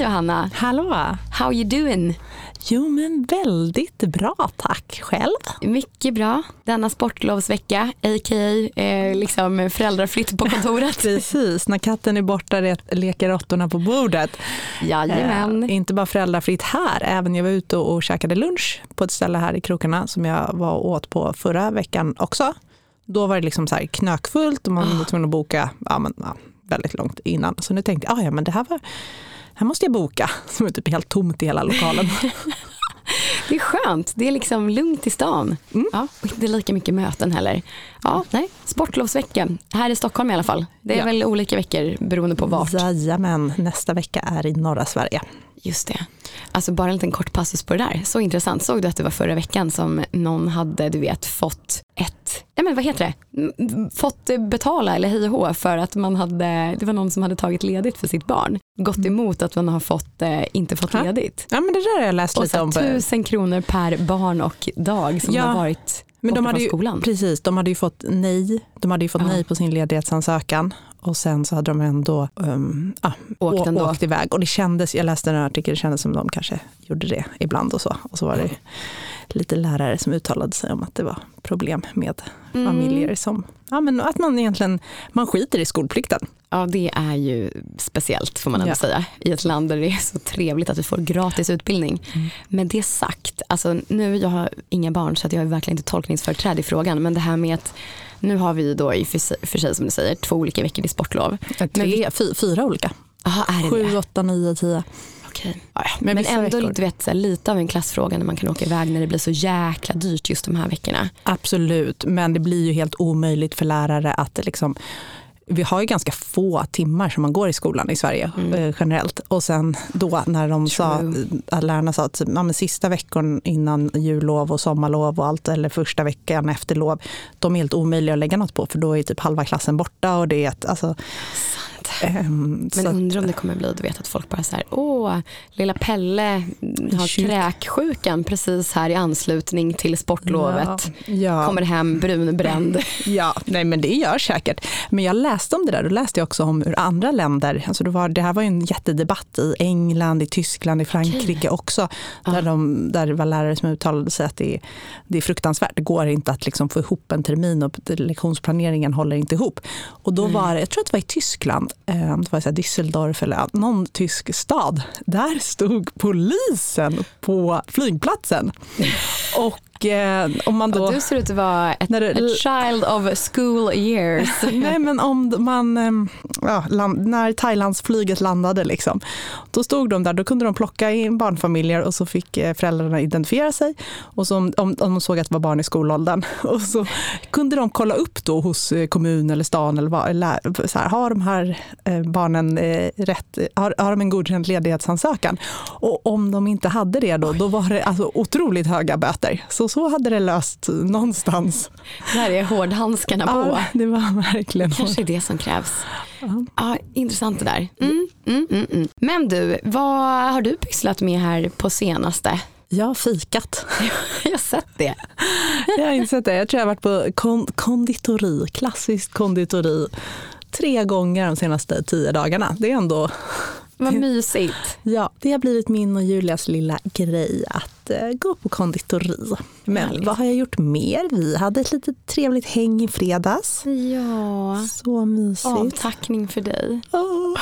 Johanna! Hallå! How you doing? Jo men väldigt bra tack, själv? Mycket bra. Denna sportlovsvecka, a.k.a. Eh, liksom föräldraflytt på kontoret. Precis, när katten är borta leker råttorna på bordet. Jajamän. Eh, inte bara föräldrafritt här, även jag var ute och käkade lunch på ett ställe här i krokarna som jag var åt på förra veckan också. Då var det liksom så här knökfullt och man var tvungen att boka ja, men, ja, väldigt långt innan. Så nu tänkte jag, ah, ja men det här var här måste jag boka. Det är typ helt tomt i hela lokalen. det är skönt, det är liksom lugnt i stan. Mm. Ja, och inte lika mycket möten heller. Ja, nej, sportlovsvecka. Här i Stockholm i alla fall. Det är ja. väl olika veckor beroende på vart. Jajamän, nästa vecka är i norra Sverige. Just det. Alltså bara en liten kort passus på det där. Så intressant. Såg du att det var förra veckan som någon hade, du vet, fått ja men vad heter det, fått betala eller hej och för att man hade, det var någon som hade tagit ledigt för sitt barn. Gått mm. emot att man har fått, eh, inte fått ha? ledigt. Ja men det där har jag läst och lite om. Tusen kronor per barn och dag som ja. har varit men de hade ju, skolan. Precis, de hade ju fått nej. De hade ju fått ja. nej på sin ledighetsansökan och sen så hade de ändå um, ah, åkt, ändå. åkt iväg. Och det kändes, jag läste en artikel, det kändes som de kanske gjorde det ibland och så. Och så var det lite lärare som uttalade sig om att det var problem med mm. familjer som, ja men att man egentligen, man skiter i skolplikten. Ja det är ju speciellt får man ändå ja. säga i ett land där det är så trevligt att vi får gratis utbildning. Mm. Med det sagt, alltså nu jag har inga barn så att jag har verkligen inte tolkningsföreträde i frågan men det här med att nu har vi då i för, sig som du säger två olika veckor i sportlov. Tre, vi, fyra olika. Aha, är det Sju, åtta, nio, tio. Okej. Ja, men, men ändå du vet, så här, lite av en klassfråga när man kan åka iväg när det blir så jäkla dyrt just de här veckorna. Absolut, men det blir ju helt omöjligt för lärare att liksom vi har ju ganska få timmar som man går i skolan i Sverige mm. Eh, generellt. Och sen då när de sa, lärarna sa att ja, sista veckan innan jullov och sommarlov och allt, eller första veckan efter lov, de är helt omöjliga att lägga något på för då är typ halva klassen borta och det är ett, alltså, Um, Men undrar om det kommer bli, du vet att folk bara så här, åh, lilla Pelle har kräksjukan precis här i anslutning till sportlovet. Ja, ja. Kommer hem brunbränd. Ja, nej men det gör säkert. Men jag läste om det där, då läste jag också om hur andra länder, alltså det, var, det här var ju en jättedebatt i England, i Tyskland, i Frankrike okay. också, där, de, där det var lärare som uttalade sig att det är, det är fruktansvärt, det går inte att liksom få ihop en termin och lektionsplaneringen håller inte ihop. Och då var det, jag tror att det var i Tyskland, Eh, det var så Düsseldorf eller någon tysk stad. Där stod polisen på flygplatsen. Och och eh, om man då... Och du ser ut att vara ett, det, child of school years. nej men om man, eh, ja, land, när Thailandsflyget landade liksom, då stod de där, då kunde de plocka in barnfamiljer och så fick eh, föräldrarna identifiera sig och så om, om, de såg att det var barn i skolåldern och så kunde de kolla upp då hos eh, kommun eller stan eller, vad, så här, har de här barnen rätt, har, har de en godkänd ledighetsansökan? Och om de inte hade det då, då var det alltså otroligt höga böter. Så så hade det löst någonstans. Där är hårdhandskarna på. Ja, det var verkligen. Det kanske är det som krävs. Ja. ja intressant det där. Mm, mm, mm, mm, Men du, vad har du pysslat med här på senaste? Jag har fikat. jag har sett det. jag har insett det. Jag tror jag har varit på kon konditori, klassiskt konditori, tre gånger de senaste tio dagarna. Det är ändå vad mysigt. Ja, det har blivit min och Julias lilla grej att uh, gå på konditori. Men Härligt. vad har jag gjort mer? Vi hade ett litet trevligt häng i fredags. Ja. Så mysigt. Avtackning för dig. Oh.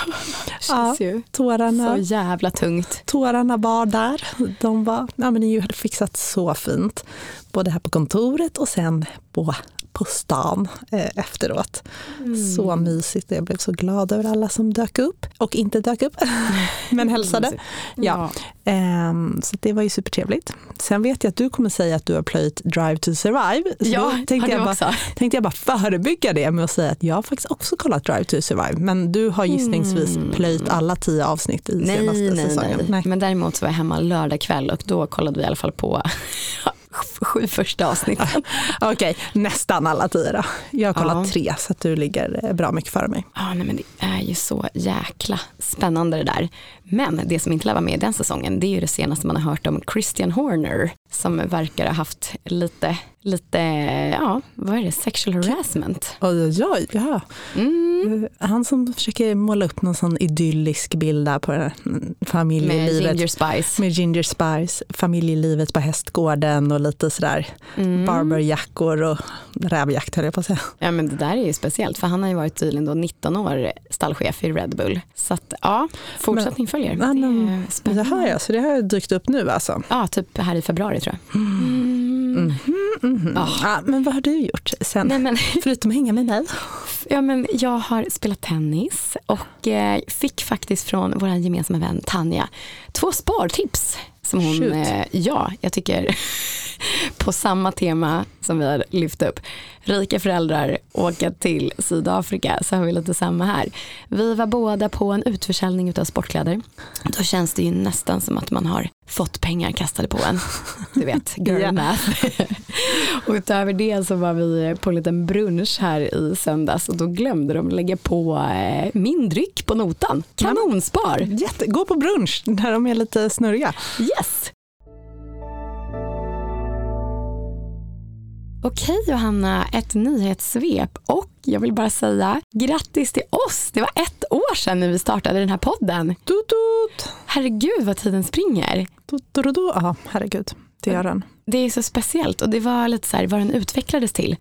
ja, tårarna. Så jävla tungt. Tårarna var där. De var, ja men ni hade fixat så fint. Både här på kontoret och sen på på stan eh, efteråt. Mm. Så mysigt. Jag blev så glad över alla som dök upp och inte dök upp, men hälsade. Ja. Eh, så det var ju supertrevligt. Sen vet jag att du kommer säga att du har plöjt Drive to Survive. Så ja, tänkte jag, bara, tänkte jag bara förebygga det med att säga att jag har faktiskt också kollat Drive to Survive. Men du har gissningsvis mm. plöjt alla tio avsnitt i nej, senaste nej, säsongen. Nej. nej. Men däremot så var jag hemma lördag kväll och då kollade vi i alla fall på sju första avsnitten. Okej, okay, nästan alla tio då. Jag har kollat ja. tre så att du ligger eh, bra mycket före mig. Ja, nej, men det är ju så jäkla spännande det där. Men det som inte lär vara med i den säsongen det är ju det senaste man har hört om Christian Horner. som verkar ha haft lite, lite, ja, vad är det, sexual harassment. Oj, oj, oj, ja. Mm. Han som försöker måla upp någon sån idyllisk bild där på det här Med familjelivet. Ginger Spice. med Ginger Spice, familjelivet på hästgården och lite sådär Mm. barberjackor och rävjakt höll jag på att säga. Ja men det där är ju speciellt för han har ju varit tydligen då 19 år stallchef i Red Bull. Så att ja, fortsättning. Men, det är men, Det spännande. här ja, så det har dykt upp nu alltså. Ja, typ här i februari tror jag. Mm. Mhm. Ja. Ja, men vad har du gjort sen? Nej, men, Förutom att hänga med mig? ja, men jag har spelat tennis och eh, fick faktiskt från vår gemensamma vän Tanja två spartips. Som hon, eh, ja, jag tycker på samma tema som vi har lyft upp. Rika föräldrar åka till Sydafrika så har vi lite samma här. Vi var båda på en utförsäljning av sportkläder. Då känns det ju nästan som att man har fått pengar kastade på en. Du vet, girl Ja. math. och utöver det så var vi på en liten brunch här i söndags och då glömde de lägga på eh, min dryck på notan. Kanonspar! Jätte, gå på brunch när de är lite snurriga. Yes! Okej Johanna, ett nyhetssvep och jag vill bara säga grattis till oss. Det var ett år sedan när vi startade den här podden. Tut, tut. Herregud vad tiden springer. Tut, tut, tut. Ja, herregud. Det gör den. Det är så speciellt och det var lite så här vad den utvecklades till.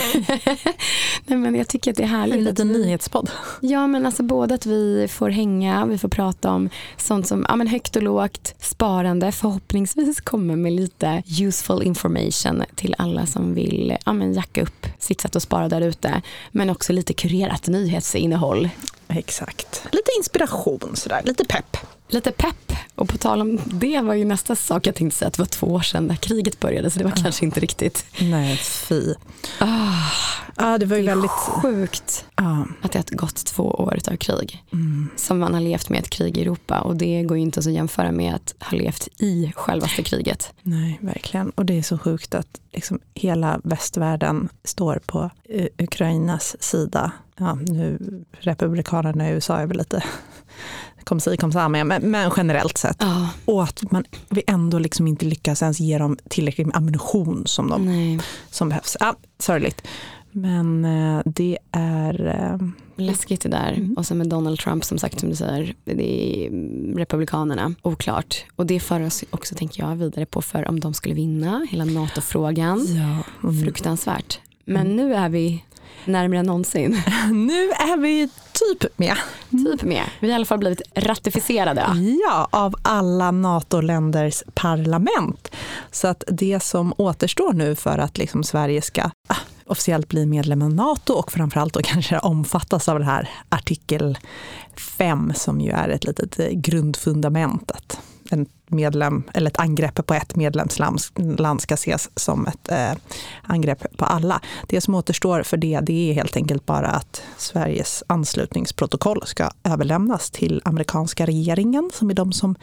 Nej men jag tycker att det är härligt. En liten nyhetspodd. Ja men alltså både att vi får hänga, vi får prata om sånt som ja, men högt och lågt sparande förhoppningsvis kommer med lite useful information till alla som vill ja, men jacka upp sitt sätt att spara där ute. Men också lite kurerat nyhetsinnehåll. Exakt. Lite inspiration sådär, lite pepp. Lite pepp. Och på tal om det var ju nästa sak jag tänkte säga att det var två år sedan när kriget började så det var kanske inte riktigt Nej, fy. ah, Ja, det var ju väldigt... sjukt Ja, att det har gått två år av krig. mm. som man har levt med ett krig i Europa och det går ju inte att jämföra med att ha levt i självaste kriget. Nej, verkligen. Och det är så sjukt att liksom hela västvärlden står på eh, Ukrainas sida. Ja, nu, Republikanerna i USA är väl lite kom si kom sa men, men generellt sett. Ja, Och att man, vi ändå liksom inte lyckas ens ge dem tillräckligt med ammunition som, de, nej. som behövs. Ja, sorgligt. Men eh, det är... Eh, Läskigt det där. Mm. Och sen med Donald Trump som sagt som du säger, det är Republikanerna, oklart. Och det för oss också tänker jag vidare på för om de skulle vinna hela NATO-frågan. ja, mm. Fruktansvärt. Men nu är vi närmare än någonsin. Nu är vi typ med. Typ med. Vi har i alla fall blivit ratificerade. Ja, av alla NATO-länders parlament. Så att det som återstår nu för att liksom Sverige ska ah, officiellt bli medlem av NATO och framförallt då kanske omfattas av det här artikel 5 som ju är ett litet eh, grundfundament att en medlem eller ett angrepp på ett medlemsland ska ses som ett eh, angrepp på alla. Det som återstår för det, det är helt enkelt bara att Sveriges anslutningsprotokoll ska överlämnas till amerikanska regeringen som är de som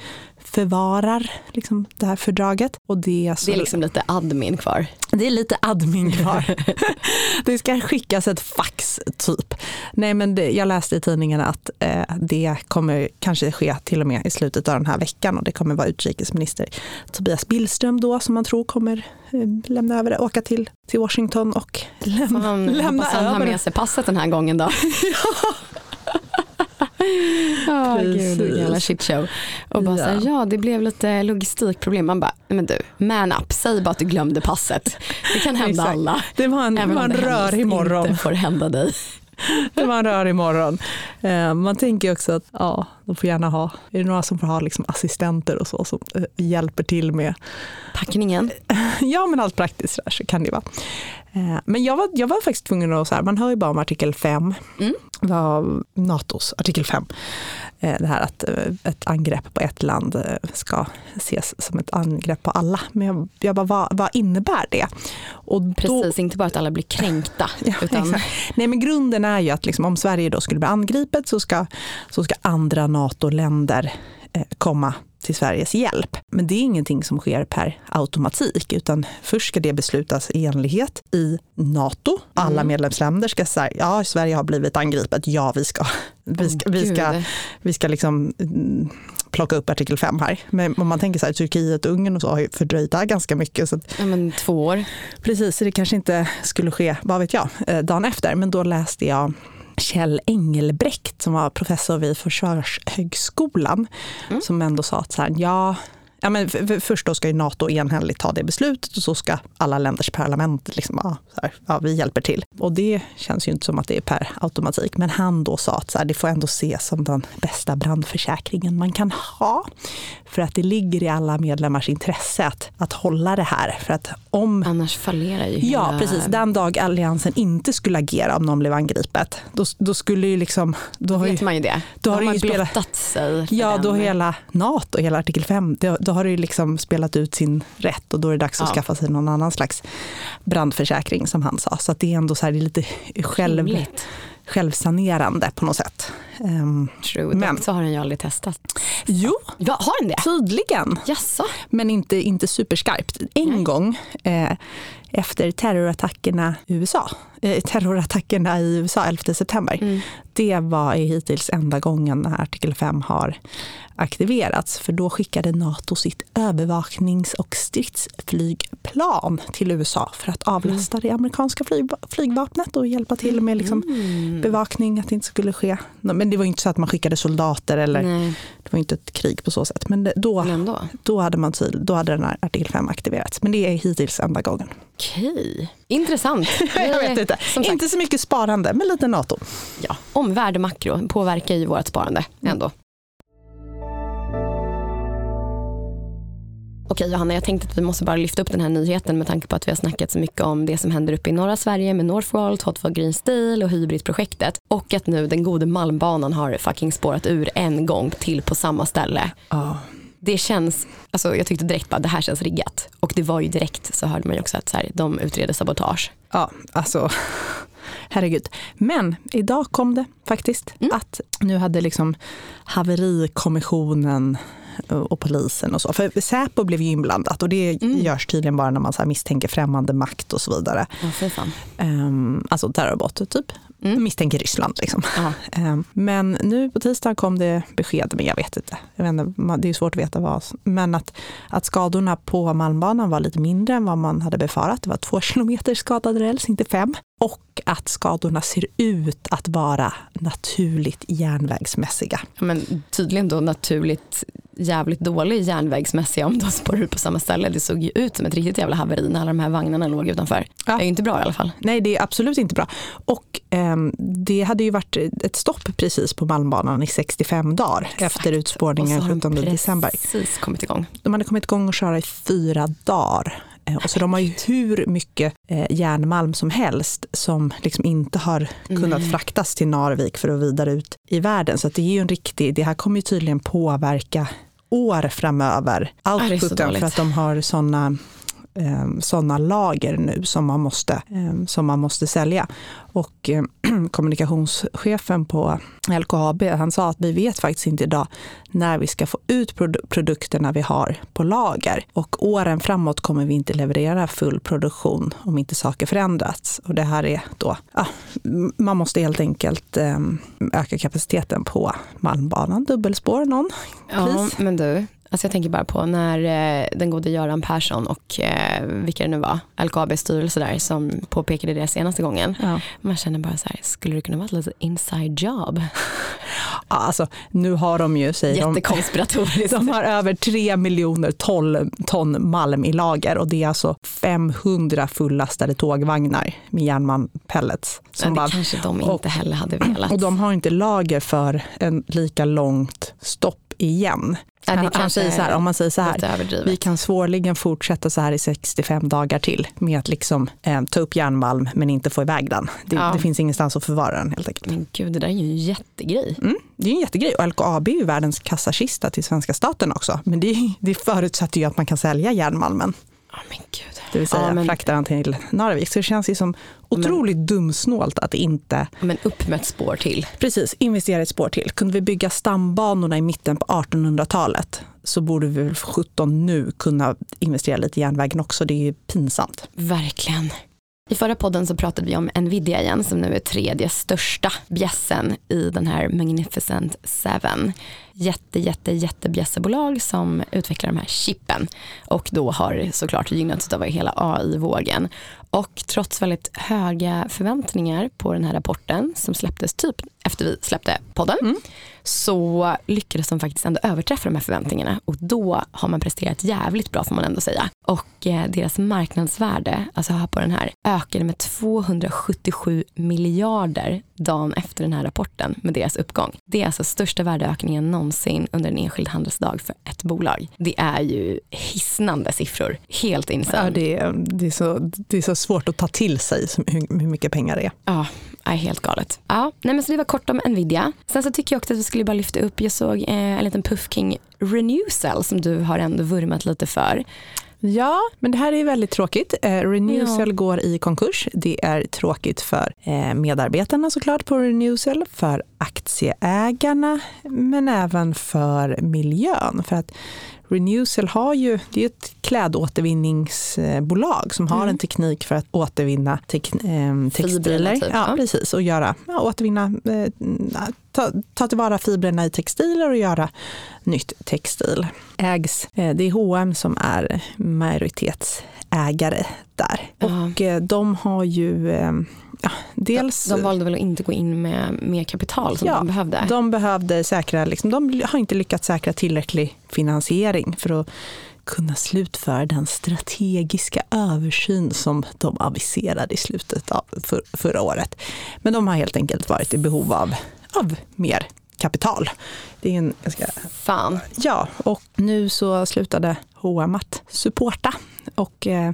förvarar liksom, det här fördraget. Och det, så, Det är liksom lite admin kvar. det är lite admin kvar. det ska skickas ett fax typ. Nej men det, jag läste i tidningen att eh, det kommer kanske ske till och med i slutet av den här veckan och det kommer vara utrikesminister Tobias Billström då som man tror kommer eh, lämna över det, åka till, till Washington och läm, Får han lämna hoppas han har över det. med sig passet den här gången då. Ja, Precis. jävla shitshow. Och bara Ja. här, ja det blev lite logistikproblem. Man bara, men du, man up, säg bara att du glömde passet. Det kan hända alla. Det var en, Även var en det rörig morgon. inte får hända dig. Det var en rörig morgon. Eh, Man tänker också att ja, de får gärna ha, är det några som får ha liksom assistenter och så som eh, hjälper till med Packningen. Ja, men allt praktiskt där, så kan det vara. Eh, Men jag var, jag var faktiskt tvungen att, så här, man hör ju bara om artikel 5, Mm. var NATOs artikel 5. Eh, Det här att eh, ett angrepp på ett land ska ses som ett angrepp på alla. Men jag, jag bara, vad, vad innebär det? Och då, Precis, inte bara att alla blir kränkta. Ja, utan. Nej, men grunden är ju att liksom, om Sverige då skulle bli angripet så ska, så ska andra NATO-länder komma till Sveriges hjälp. Men det är ingenting som sker per automatik, utan först ska det beslutas i enlighet i NATO. Alla Mm. medlemsländer ska säga, ja, Sverige har blivit angripet, ja, vi ska, vi ska, Åh, vi ska, vi ska liksom, mm, plocka upp artikel 5 här. Men om man tänker så här, Turkiet och Ungern och så har ju fördröjt det här ganska mycket. Så att, Ja, men två år. precis, så det kanske inte skulle ske, vad vet jag, eh, dagen efter. Men då läste jag Kjell Engelbrekt som var professor vid Försvarshögskolan Mm. som ändå sa att så här, ja, ja men för, för, först då ska ju NATO enhälligt ta det beslutet och så ska alla länders parlament liksom, ja, här, ja, vi hjälper till. Och det känns ju inte som att det är per automatik. Men han då sa att så här, det får ändå ses som den bästa brandförsäkringen man kan ha. För att det ligger i alla medlemmars intresse att, att hålla det här. För att om Annars fallerar ju Ja, hela... precis. Den dag alliansen inte skulle agera om någon blev angripet, då, då skulle ju liksom... Då har vet ju, man ju det. då Då har man ju blottat sig. ja, den. då hela NATO, hela artikel 5, då, då har det ju liksom spelat ut sin rätt och då är det dags att Ja. skaffa sig någon annan slags brandförsäkring som han sa. Så att det är ändå så här, det är lite själv, Rimligt. självsanerande på något sätt. Ehm, True. Men- så har den ju aldrig testat. jo, Ja, har den det? tydligen. Jaså? men inte, inte superskarpt. En Nej. gång eh, efter terrorattackerna i USA, eh, terrorattackerna i USA 11 september, Mm. det var hittills enda gången artikel 5 har aktiverats. För då skickade NATO sitt övervaknings och stridsflygplan till USA för att avlasta det amerikanska flyg, flygvapnet och hjälpa till med liksom Mm. bevakning, att det inte skulle ske. Men det var inte så att man skickade soldater eller Nej, det var inte ett krig på så sätt. Men då, men ändå. då hade, man tydl- då hade den här artikel 5 aktiverats. Men det är hittills enda gången. Okej. Intressant. Jag vet inte. Inte så mycket sparande, men lite NATO. ja, omvärld och makro påverkar ju vårt sparande ändå. Okej Johanna, jag tänkte att vi måste bara lyfta upp den här nyheten med tanke på att vi har snackat så mycket om det som händer uppe i norra Sverige med Northvolt, Hot for Green Steel och Hybridprojektet och att nu den gode Malmbanan har fucking spårat ur en gång till på samma ställe. Ja. Det känns, alltså jag tyckte direkt bara det här känns riggat och det var ju direkt så hörde man ju också att så här, de utreder sabotage. Ja, alltså herregud. Men idag kom det faktiskt Mm. att nu hade liksom haverikommissionen och polisen och så. För Säpo blev ju inblandat och det Mm. görs tydligen bara när man så misstänker främmande makt och så vidare. Ja, fan. Um, alltså terrorbrott typ. Mm. Misstänker Ryssland liksom. Ehm, Men nu på tisdag kom det besked, men jag vet inte. Jag vet inte det är svårt att veta vad. Men att, att skadorna på Malmbanan var lite mindre än vad man hade befarat. Det var två kilometer skadad räls, inte fem. Och att skadorna ser ut att vara naturligt järnvägsmässiga. Ja, Men tydligen då naturligt jävligt dålig järnvägsmässiga om de spårar ut på samma ställe. Det såg ju ut som ett riktigt jävla haveri när alla de här vagnarna låg utanför. Ja. Det är ju inte bra i alla fall. Nej, det är absolut inte bra. Och ehm, det hade ju varit ett stopp precis på Malmbanan i 65 dagar efter Och utspårningen så har de 17 december. precis kommit igång. De hade kommit igång och köra i fyra dagar. Eh, Och så de har ju hur mycket eh, järnmalm som helst som liksom inte har kunnat Nej. fraktas till Narvik för att vidare ut i världen. Så det är ju en riktig, det här kommer ju tydligen påverka år framöver. Outputen för att de har sådana sådana lager nu som man måste, eh, som man måste sälja. Och eh, kommunikationschefen på LKAB, han sa att vi vet faktiskt inte idag när vi ska få ut produ- produkterna vi har på lager. Och åren framåt kommer vi inte leverera full produktion om inte saker förändrats. Och det här är då, ja, man måste helt enkelt öka kapaciteten på Malmbanan, dubbelspår någon. Ja, Please. men du, alltså jag tänker bara på när eh, den gode Göran Persson och eh, vilka det nu var, LKABs styrelse där som påpekade det senaste gången. Ja. Man känner bara så här, skulle det kunna vara ett litet inside job? Ja, Alltså, nu har de ju, säger de, Jättekonspiratoriskt. De har över 3 miljoner ton, malm i lager och det är alltså 500 fullastade tågvagnar med järnmalmpellets. Ja, Som det bara, kanske de och- inte heller hade velat. och de har inte lager för en lika långt stopp igen. Ja, han, han säger så här, om man säger så här, vi kan svårligen fortsätta så här i 65 dagar till med att liksom, eh, ta upp järnmalm men inte få iväg den. Det, Ja. det finns ingenstans att förvara den helt enkelt. Men gud, det där är ju en jättegrej. Mm, det är en jättegrej och LKAB är ju världens kassakista till svenska staten också. Men det, det förutsätter ju att man kan sälja järnmalmen, Ja, men gud. det vill säga Ja, men- frakta den till Narvik. Så det känns ju som otroligt dumsnålt att inte Men upp med ett spår till. precis investera i ett spår till. Kunde vi bygga stambanorna i mitten på 1800-talet så borde vi väl för 17 nu kunna investera lite i järnvägen också. Det är ju pinsamt. Verkligen. I förra podden så pratade vi om Nvidia igen som nu är tredje största bjässen i den här Magnificent Seven. Jätte, jätte, jättebjässebolag som utvecklar de här chippen och då har såklart gynnats av hela AI-vågen. Och trots väldigt höga förväntningar på den här rapporten som släpptes typ efter vi släppte podden mm. så lyckades de faktiskt ändå överträffa de här förväntningarna och då har man presterat jävligt bra får man ändå säga. Och eh, deras marknadsvärde, alltså hör på den här, ökade med 277 miljarder dagen efter den här rapporten med deras uppgång. Det är alltså största värdeökningen någonsin under en enskild handelsdag för ett bolag. Det är ju hisnande siffror, helt insane. Ja, det, är, det, är så, det är så svårt att ta till sig hur, hur mycket pengar det är. Ja, är helt galet. Ja, nej men så det var kort om Nvidia. Sen så tycker jag också att vi skulle bara lyfta upp, jag såg eh, en liten puff kring Renewcell som du har ändå vurmat lite för. Ja, men det här är väldigt tråkigt. Eh, Renewcell ja. går i konkurs. Det är tråkigt för eh, medarbetarna såklart på Renewcell, för aktieägarna, men även för miljön. För att Renewcell har ju, det är ett klädåtervinningsbolag som har mm. en teknik för att återvinna tek, eh, textiler. Typ, ja, precis, och göra, ja, återvinna, eh, ta, ta tillvara fibrerna i textiler och göra nytt textil. Ägs, eh, det är H&M som är majoritetsägare där. Mm. Och eh, de har ju eh, Ja, dels, de, de valde väl att inte gå in med mer kapital som ja, de behövde? De behövde säkra, liksom, de har inte lyckats säkra tillräcklig finansiering för att kunna slutföra den strategiska översyn som de aviserade i slutet av för, förra året. Men de har helt enkelt varit i behov av, av mer kapital. Det är en, jag ska, Fan. Ja, och nu så slutade H&M att supporta. Och, eh,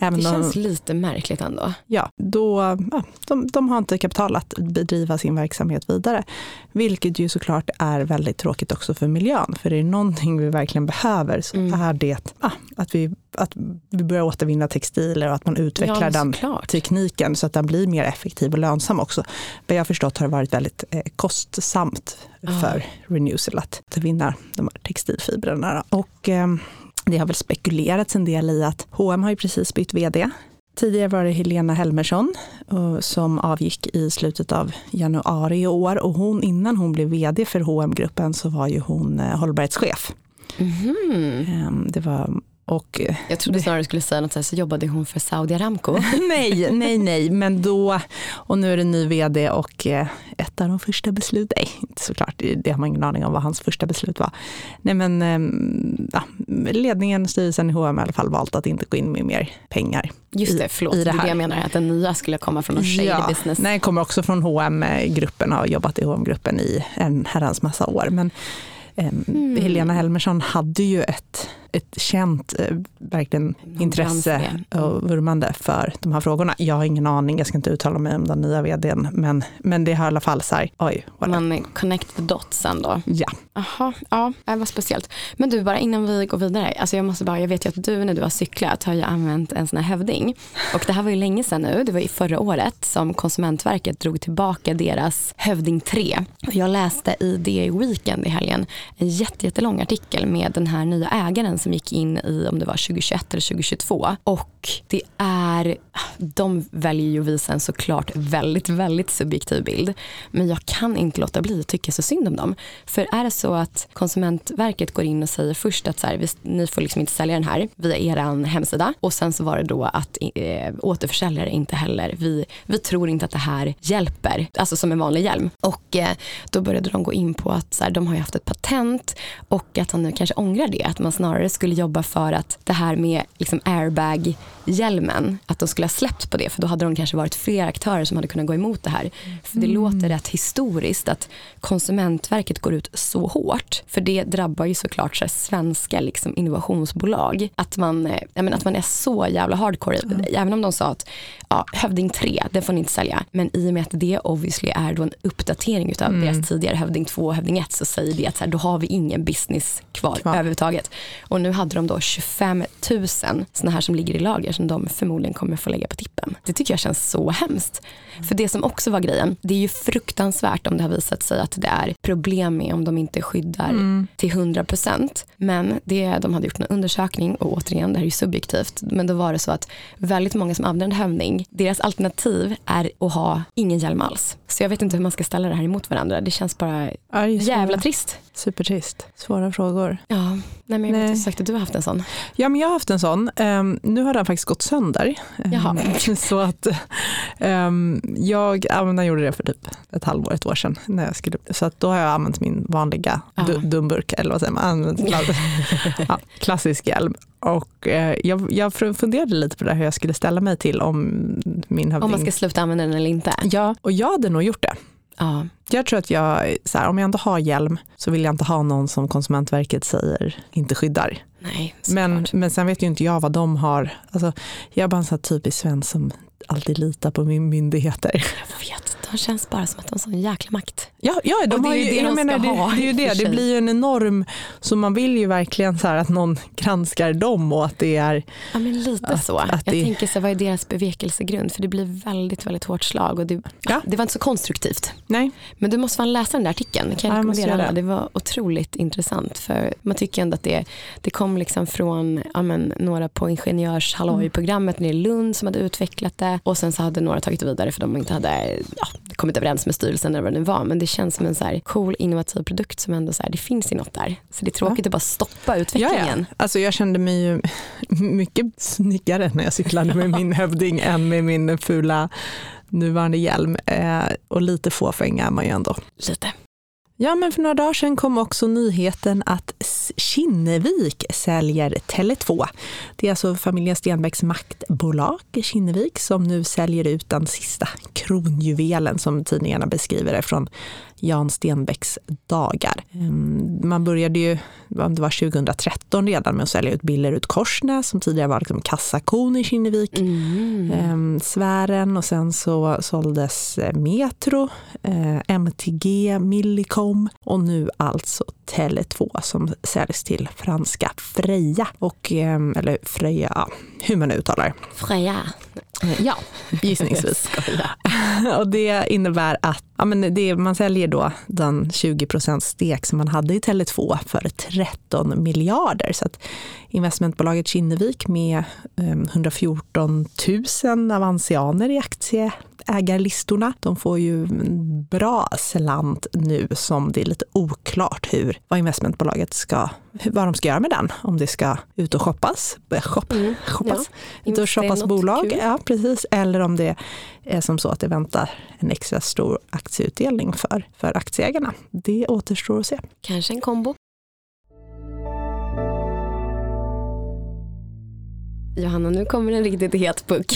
det känns de, lite märkligt ändå. Ja, då, ja, de, de har inte kapital att bedriva sin verksamhet vidare. Vilket ju såklart är väldigt tråkigt också för miljön. För är det någonting vi verkligen behöver så mm. är det ja, att, vi, att vi börjar återvinna textiler och att man utvecklar ja, den tekniken så att den blir mer effektiv och lönsam också. Vad jag har förstått har det varit väldigt eh, kostsamt för ah. Renewcell att återvinna de här textilfibrerna. Och, eh, det har väl spekulerats en del i att H&M har ju precis bytt vd. Tidigare var det Helena Helmersson som avgick i slutet av januari i år och hon, innan hon blev vd för hm gruppen så var ju hon eh, hållbarhetschef. Mm. Det var och, eh, jag trodde snarare du skulle säga något så, här, så jobbade hon för Saudi Aramco. nej, nej, nej, men då, och nu är det ny vd och eh, ett av de första besluten, nej, inte såklart, det har man ingen aning om vad hans första beslut var. Nej, men ehm, ja, ledningen, styrelsen i H&M i alla fall valt att inte gå in med mer pengar. Just det, förlåt, i det, här. det är det jag menar, att den nya skulle komma från någon ja, business. Nej, kommer också från hm gruppen har jobbat i hm gruppen i en herrans massa år. Men mm. Helena Helmersson hade ju ett ett känt eh, verkligen intresse och vurmande för de här frågorna. Jag har ingen aning, jag ska inte uttala mig om den nya vdn, men, men det har i alla fall så här, oj. Man connect the dots ändå. Ja. Jaha, ja, det var speciellt. Men du, bara innan vi går vidare, alltså jag måste bara, jag vet ju att du när du har cyklat har ju använt en sån här hövding. Och det här var ju länge sedan nu, det var i förra året som Konsumentverket drog tillbaka deras Hövding 3. Jag läste i DI Weekend i helgen en jättelång artikel med den här nya ägaren som gick in i om det var 2021 eller 2022 och det är, de väljer ju att visa en såklart väldigt, väldigt subjektiv bild men jag kan inte låta bli att tycka så synd om dem. För är det så att Konsumentverket går in och säger först att så här, ni får liksom inte sälja den här via er hemsida och sen så var det då att eh, återförsäljare inte heller, vi, vi tror inte att det här hjälper, alltså som en vanlig hjälm. Och eh, då började de gå in på att så här, de har ju haft ett patent och att han nu kanske ångrar det, att man snarare skulle jobba för att det här med liksom airbag-hjälmen, att de skulle ha släppt på det för då hade de kanske varit fler aktörer som hade kunnat gå emot det här. För det mm. låter rätt historiskt att Konsumentverket går ut så hårt, för det drabbar ju såklart så svenska liksom innovationsbolag. Att man, eh, menar, att man är så jävla hardcore, mm. även om de sa att ja, Hövding 3, det får ni inte sälja. Men i och med att det obviously är då en uppdatering av mm. deras tidigare Hövding 2 och Hövding 1 så säger det att så här, då har vi ingen business kvar, kvar. överhuvudtaget. Och nu hade de då 25 000 sådana här som ligger i lager som de förmodligen kommer få lägga på tippen. Det tycker jag känns så hemskt. För det som också var grejen, det är ju fruktansvärt om det har visat sig att det är problem med om de inte skyddar mm. till 100 procent. Men det, de hade gjort en undersökning och återigen, det här är ju subjektivt, men då var det så att väldigt många som använder hävning, deras alternativ är att ha ingen hjälm alls. Så jag vet inte hur man ska ställa det här emot varandra. Det känns bara ja, jävla trist. Supertrist. Svåra frågor. Ja, nej men jag vet inte sagt att du har haft en sån. Ja men jag har haft en sån. Um, nu har den faktiskt gått sönder. Jaha. Um, så att um, jag, jag gjorde det för typ ett halvår, ett år sedan. När jag skulle, så att då har jag använt min vanliga ja. dumburk, eller vad säger man? ja, klassisk hjälm. Och eh, jag, jag funderade lite på det hur jag skulle ställa mig till om min hövding... Om man ska sluta använda den eller inte? Ja, och jag hade nog gjort det. Ja. Jag tror att jag, så här, om jag ändå har hjälm så vill jag inte ha någon som Konsumentverket säger inte skyddar. Nej, men, men sen vet ju inte jag vad de har. Alltså, jag är bara en sån här typisk svensk som alltid litar på min myndigheter. Jag vet, de känns bara som att de har sån jäkla makt. Ja, ja de har ju, det, de menar, det, det, är ju det. Det blir ju en enorm, så man vill ju verkligen så att någon granskar dem och att det är... Ja men lite att, så. Att jag det, tänker så vad är deras bevekelsegrund? För det blir väldigt, väldigt hårt slag och det, ja. det var inte så konstruktivt. Nej. Men du måste fan läsa den där artikeln, kan jag ja, rekommendera alla. Det var otroligt intressant för man tycker ändå att det, det kom liksom från ja, men, några på ingenjörshalloj-programmet mm. nere i Lund som hade utvecklat det och sen så hade några tagit det vidare för de inte hade ja, kommit överens med styrelsen eller vad det nu var. Men det känns som en så här cool innovativ produkt som ändå så här, det finns i något där. Så det är tråkigt ja. att bara stoppa utvecklingen. Ja, ja. Alltså jag kände mig ju mycket snyggare när jag cyklade med min hövding än med min fula nuvarande hjälm. Eh, och lite fåfäng är man ju ändå. Lite. Ja, men för några dagar sedan kom också nyheten att Kinnevik säljer Tele2. Det är alltså familjen Stenbecks maktbolag Kinnevik som nu säljer ut den sista kronjuvelen som tidningarna beskriver det från Jan Stenbecks dagar. Man började ju, det var 2013 redan med att sälja ut Billerud Korsnäs som tidigare var liksom kassakon i Kinnevik. Mm. Sfären och sen så såldes eh, Metro, eh, MTG, Millicom och nu alltså Tele2 som säljs till franska Freja. Och, eller Freja, hur man nu uttalar det. Freja. Ja, gissningsvis. och det innebär att ja, men det, man säljer då den 20% stek som man hade i Tele2 för 13 miljarder. Så att investmentbolaget Kinnevik med 114 000 avansianer i aktieägarlistorna. De får ju en bra slant nu som det är lite oklart hur, vad investmentbolaget ska, vad de ska göra med den. Om det ska ut och shoppas, shop, mm, shoppas, ja. ut och shoppas bolag, ja, precis. eller om det är som så att det väntar en extra stor aktieutdelning för, för aktieägarna. Det återstår att se. Kanske en kombo. Johanna, nu kommer en riktigt het puck.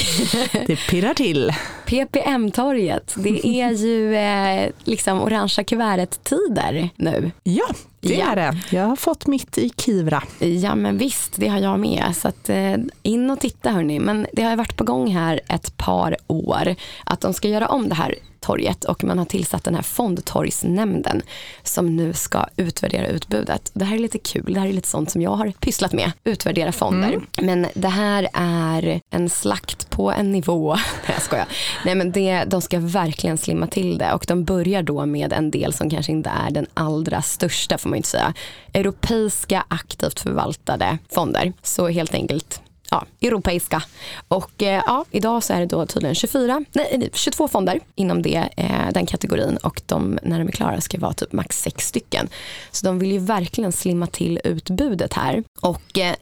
Det pirrar till. PPM-torget, det är ju eh, liksom orangea kuvertet-tider nu. Ja, det ja. är det. Jag har fått mitt i Kivra. Ja men visst, det har jag med. Så att, eh, in och titta hörni. Men det har varit på gång här ett par år att de ska göra om det här torget och man har tillsatt den här fondtorgsnämnden som nu ska utvärdera utbudet. Det här är lite kul, det här är lite sånt som jag har pysslat med, utvärdera fonder. Mm. Men det här är en slakt på en nivå, jag skojar. Nej men det, de ska verkligen slimma till det och de börjar då med en del som kanske inte är den allra största får man inte säga. Europeiska aktivt förvaltade fonder. Så helt enkelt ja, europeiska. Och eh, ja, idag så är det då tydligen 24, nej, 22 fonder inom det, eh, den kategorin och de, när de är klara ska vara typ max sex stycken. Så de vill ju verkligen slimma till utbudet här. Och eh,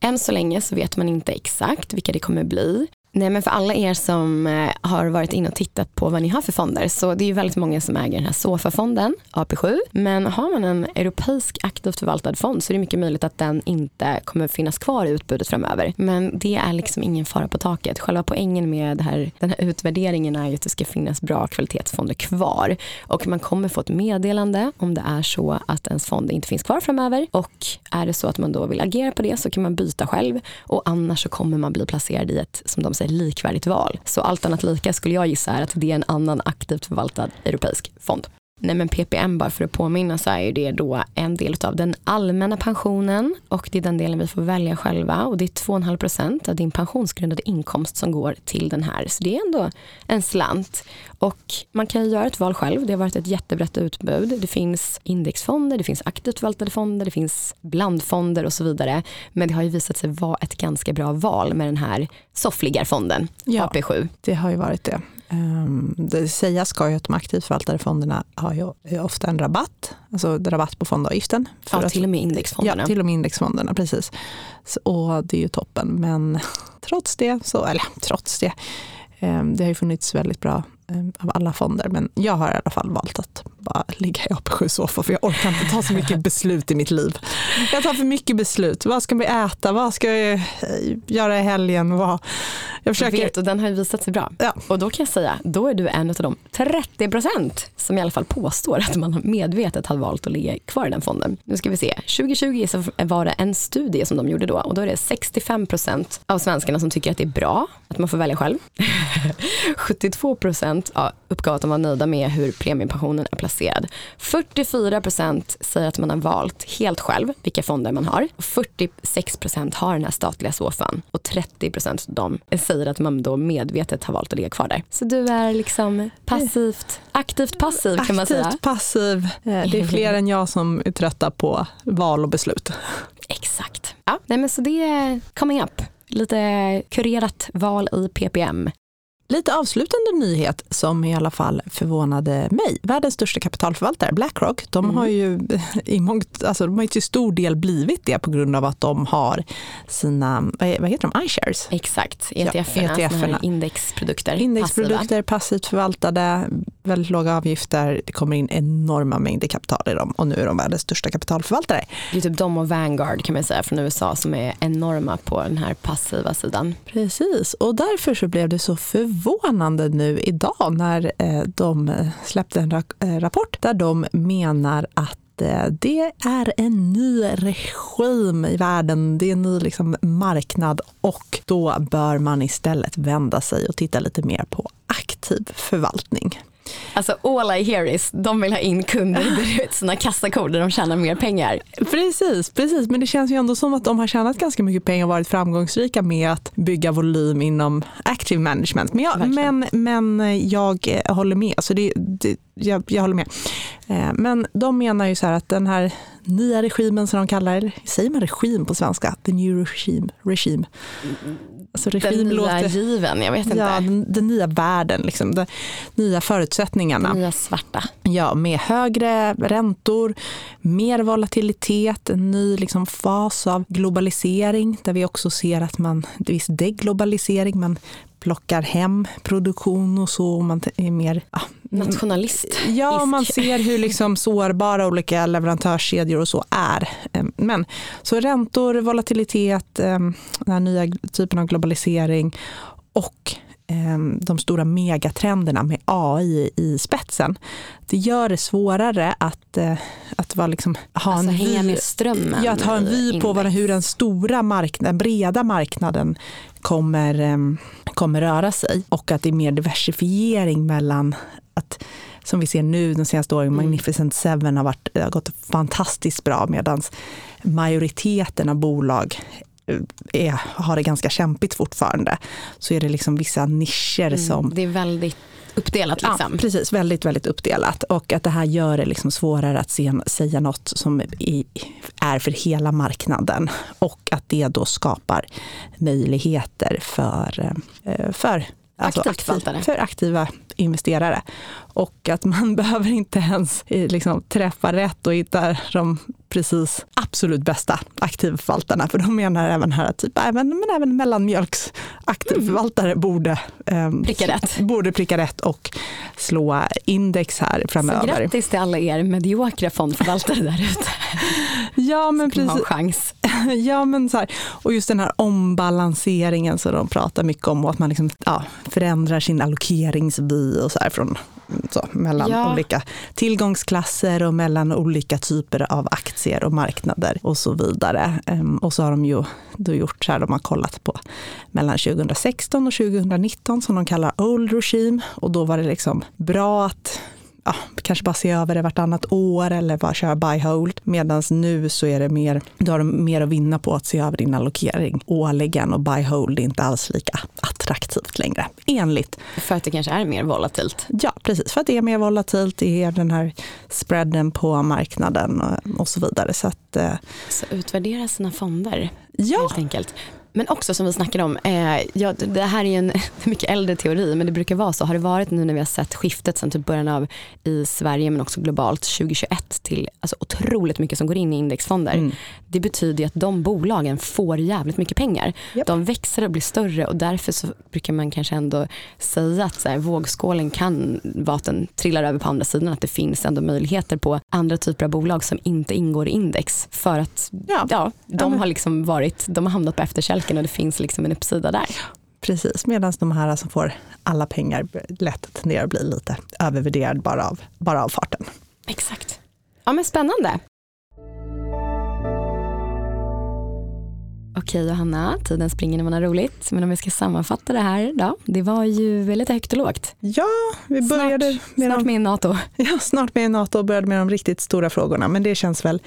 än så länge så vet man inte exakt vilka det kommer bli. Nej men för alla er som eh, har varit inne och tittat på vad ni har för fonder så det är ju väldigt många som äger den här SOFA-fonden, AP7. Men har man en europeisk aktivt förvaltad fond så är det mycket möjligt att den inte kommer finnas kvar i utbudet framöver. Men det är liksom ingen fara på taket. Själva poängen med här, den här utvärderingen är ju att det ska finnas bra kvalitetsfonder kvar. Och man kommer få ett meddelande om det är så att ens fond inte finns kvar framöver. Och är det så att man då vill agera på det så kan man byta själv. Och annars så kommer man bli placerad i ett, som de Alltså sig likvärdigt val. Så allt annat lika skulle jag gissa är att det är en annan aktivt förvaltad europeisk fond. Nej men PPM bara för att påminna så är det då en del av den allmänna pensionen och det är den delen vi får välja själva och det är 2,5 procent av din pensionsgrundade inkomst som går till den här. Så det är ändå en slant. Och man kan göra ett val själv. Det har varit ett jättebrett utbud. Det finns indexfonder, det finns aktivt förvaltade fonder, det finns blandfonder och så vidare. Men det har ju visat sig vara ett ganska bra val med den här soffliggarfonden, ja, AP7. Det har ju varit det. Um, det sägas ska ju att de aktivt förvaltade fonderna har ju ofta en rabatt, alltså rabatt på fondavgiften. ja, till och med indexfonderna. Ja, till och med indexfonderna, precis. Så, och det är ju toppen, men trots det, så, eller trots det, um, det har ju funnits väldigt bra um, av alla fonder, men jag har i alla fall valt att bara ligga i AP7-soffa för jag orkar inte ta så mycket beslut i mitt liv. Jag tar för mycket beslut. Vad ska vi äta? Vad ska vi eh, göra i helgen? Vad... Jag försöker... vet, och den har ju visat sig bra. Ja. Och då kan jag säga, då är du en av de 30 procent som i alla fall påstår att man medvetet har valt att ligga kvar i den fonden. Nu ska vi se, 2020 så var det en studie som de gjorde då och då är det 65 procent av svenskarna som tycker att det är bra att man får välja själv. 72 procent uppgav att de var nöjda med hur premiepensionen är placerad. 44 procent säger att man har valt helt själv vilka fonder man har. 46 procent har den här statliga soffan och 30 procent de säger att man då medvetet har valt att ligga kvar där. Så du är liksom passivt, aktivt passiv kan man säga. Aktivt passiv. Eh, det är fler än jag som är trötta på val och beslut. Exakt. Ja, nej men så det är coming up lite kurerat val i PPM. Lite avslutande nyhet som i alla fall förvånade mig. Världens största kapitalförvaltare, Blackrock, de mm. har ju i mångt, alltså de har ju till stor del blivit det på grund av att de har sina, vad heter de, iShares? Exakt, ETF-erna, ja, ETF indexprodukter. Indexprodukter, passivt förvaltade, väldigt låga avgifter, det kommer in enorma mängder kapital i dem och nu är de världens största kapitalförvaltare. Det är typ de och Vanguard kan man säga från USA som är enorma på den här passiva sidan. Precis, och därför så blev det så förvånande nu idag när eh, de eh, släppte en eh, rapport där de menar att det är en ny regim i världen, det är en ny liksom marknad och då bör man istället vända sig och titta lite mer på aktiv förvaltning. Alltså all I hear is, de vill ha in kunder ut sina kassakort där de tjänar mer pengar. Precis, precis, men det känns ju ändå som att de har tjänat ganska mycket pengar och varit framgångsrika med att bygga volym inom active management. Men jag, men, men jag håller med, alltså det, det, jag, jag håller med. Eh, men de menar ju så här att den här nya regimen som de kallar det, säger man regim på svenska? The new regime. regime. Alltså regim den nya låter, given, jag vet inte. Ja, den, den nya världen, liksom, de nya förutsättningarna. Den nya svarta. Ja, med högre räntor, mer volatilitet, en ny liksom, fas av globalisering där vi också ser att man, det viss deglobalisering, man plockar hem produktion och så. Och man är mer... Ja, Nationalist. Ja, man ser hur liksom sårbara olika leverantörskedjor och så är. Ehm, men så räntor, volatilitet, ehm, den här nya typen av globalisering och de stora megatrenderna med AI i spetsen. Det gör det svårare att, eh, att vara liksom, ha alltså en strömmen. Ja, att ha en vy på vad, hur den stora marknaden, breda marknaden kommer, kommer röra sig och att det är mer diversifiering mellan att som vi ser nu de senaste åren, mm. Magnificent Seven har, varit, har gått fantastiskt bra medan majoriteten av bolag är, har det ganska kämpigt fortfarande. Så är det liksom vissa nischer mm, som... Det är väldigt uppdelat. Liksom. Ja, precis, väldigt, väldigt uppdelat. Och att det här gör det liksom svårare att se, säga något som är för hela marknaden. Och att det då skapar möjligheter för, eh, för Alltså aktiv, för aktiva investerare. Och att man behöver inte ens eh, liksom, träffa rätt och hitta de precis absolut bästa aktivförvaltarna. För de menar även här att typ, även, men även mellanmjölks aktivförvaltare mm. borde, eh, pricka rätt. borde pricka rätt och slå index här framöver. Så grattis till alla er mediokra fondförvaltare där ute. ja, men precis. Chans. ja, men så här, och just den här ombalanseringen som de pratar mycket om och att man liksom, ja, förändrar sin allokeringsvy och så här från så, mellan ja. olika tillgångsklasser och mellan olika typer av aktier och marknader och så vidare. Ehm, och så har de ju då gjort så här, de har kollat på mellan 2016 och 2019 som de kallar old regime och då var det liksom bra att ja, kanske bara se över det vartannat år eller bara köra buy hold. Medan nu så är det mer, du har mer att vinna på att se över din allokering årligen och buy hold är inte alls lika attraktivt längre, enligt. För att det kanske är mer volatilt? Ja, precis. För att det är mer volatilt, det är den här spreaden på marknaden och, och så vidare. Så, att, eh, så utvärdera sina fonder ja. helt enkelt. Men också som vi snackade om, eh, ja, det här är en mycket äldre teori men det brukar vara så. Har det varit nu när vi har sett skiftet sen typ början av i Sverige men också globalt 2021 till alltså, otroligt mycket som går in i indexfonder. Mm. Det betyder att de bolagen får jävligt mycket pengar. Yep. De växer och blir större och därför så brukar man kanske ändå säga att så här, vågskålen kan vara att den trillar över på andra sidan. Att det finns ändå möjligheter på andra typer av bolag som inte ingår i index. För att ja. Ja, de har liksom varit, de har hamnat på efterkälken mjölken och det finns liksom en uppsida där. Precis, medan de här som får alla pengar lätt tenderar att bli lite övervärderad bara av, bara av farten. Exakt. Ja men spännande. Okej Johanna, tiden springer när man har roligt. Men om vi ska sammanfatta det här då. Det var ju lite högt och lågt. Ja, vi började snart, med, snart med NATO. Ja, snart med NATO och började med de riktigt stora frågorna. Men det känns väl,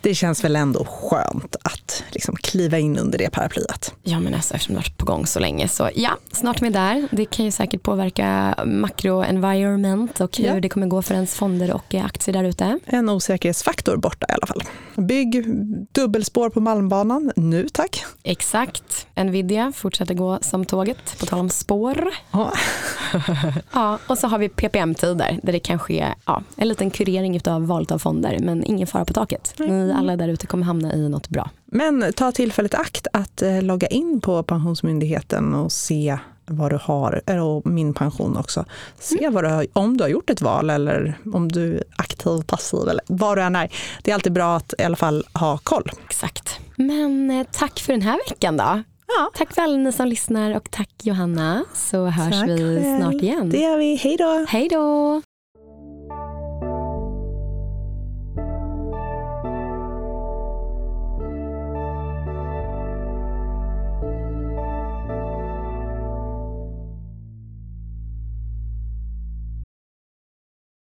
det känns väl ändå skönt att liksom kliva in under det paraplyet. Ja, men alltså, eftersom det har varit på gång så länge. Så ja, snart med där. Det kan ju säkert påverka makroenvironment och hur ja. det kommer gå för ens fonder och aktier där ute. En osäkerhetsfaktor borta i alla fall. Bygg dubbelspår på Malmbanan nu tack. Exakt. Nvidia fortsätter gå som tåget, på tal om spår. Ja. ja, och så har vi PPM-tider där det kan ske ja, en liten kurering av valet av fonder, men ingen fara på taket. Ni alla där ute kommer hamna i något bra. Men ta tillfället akt att eh, logga in på Pensionsmyndigheten och se vad du har, och min pension också. Se vad du har, om du har gjort ett val eller om du är aktiv, passiv eller vad du än är. Det är alltid bra att i alla fall ha koll. Exakt. Men eh, tack för den här veckan då. Ja. Tack för alla ni som lyssnar och tack Johanna så hörs tack vi snart igen. Det gör vi. Hej då. Hej då.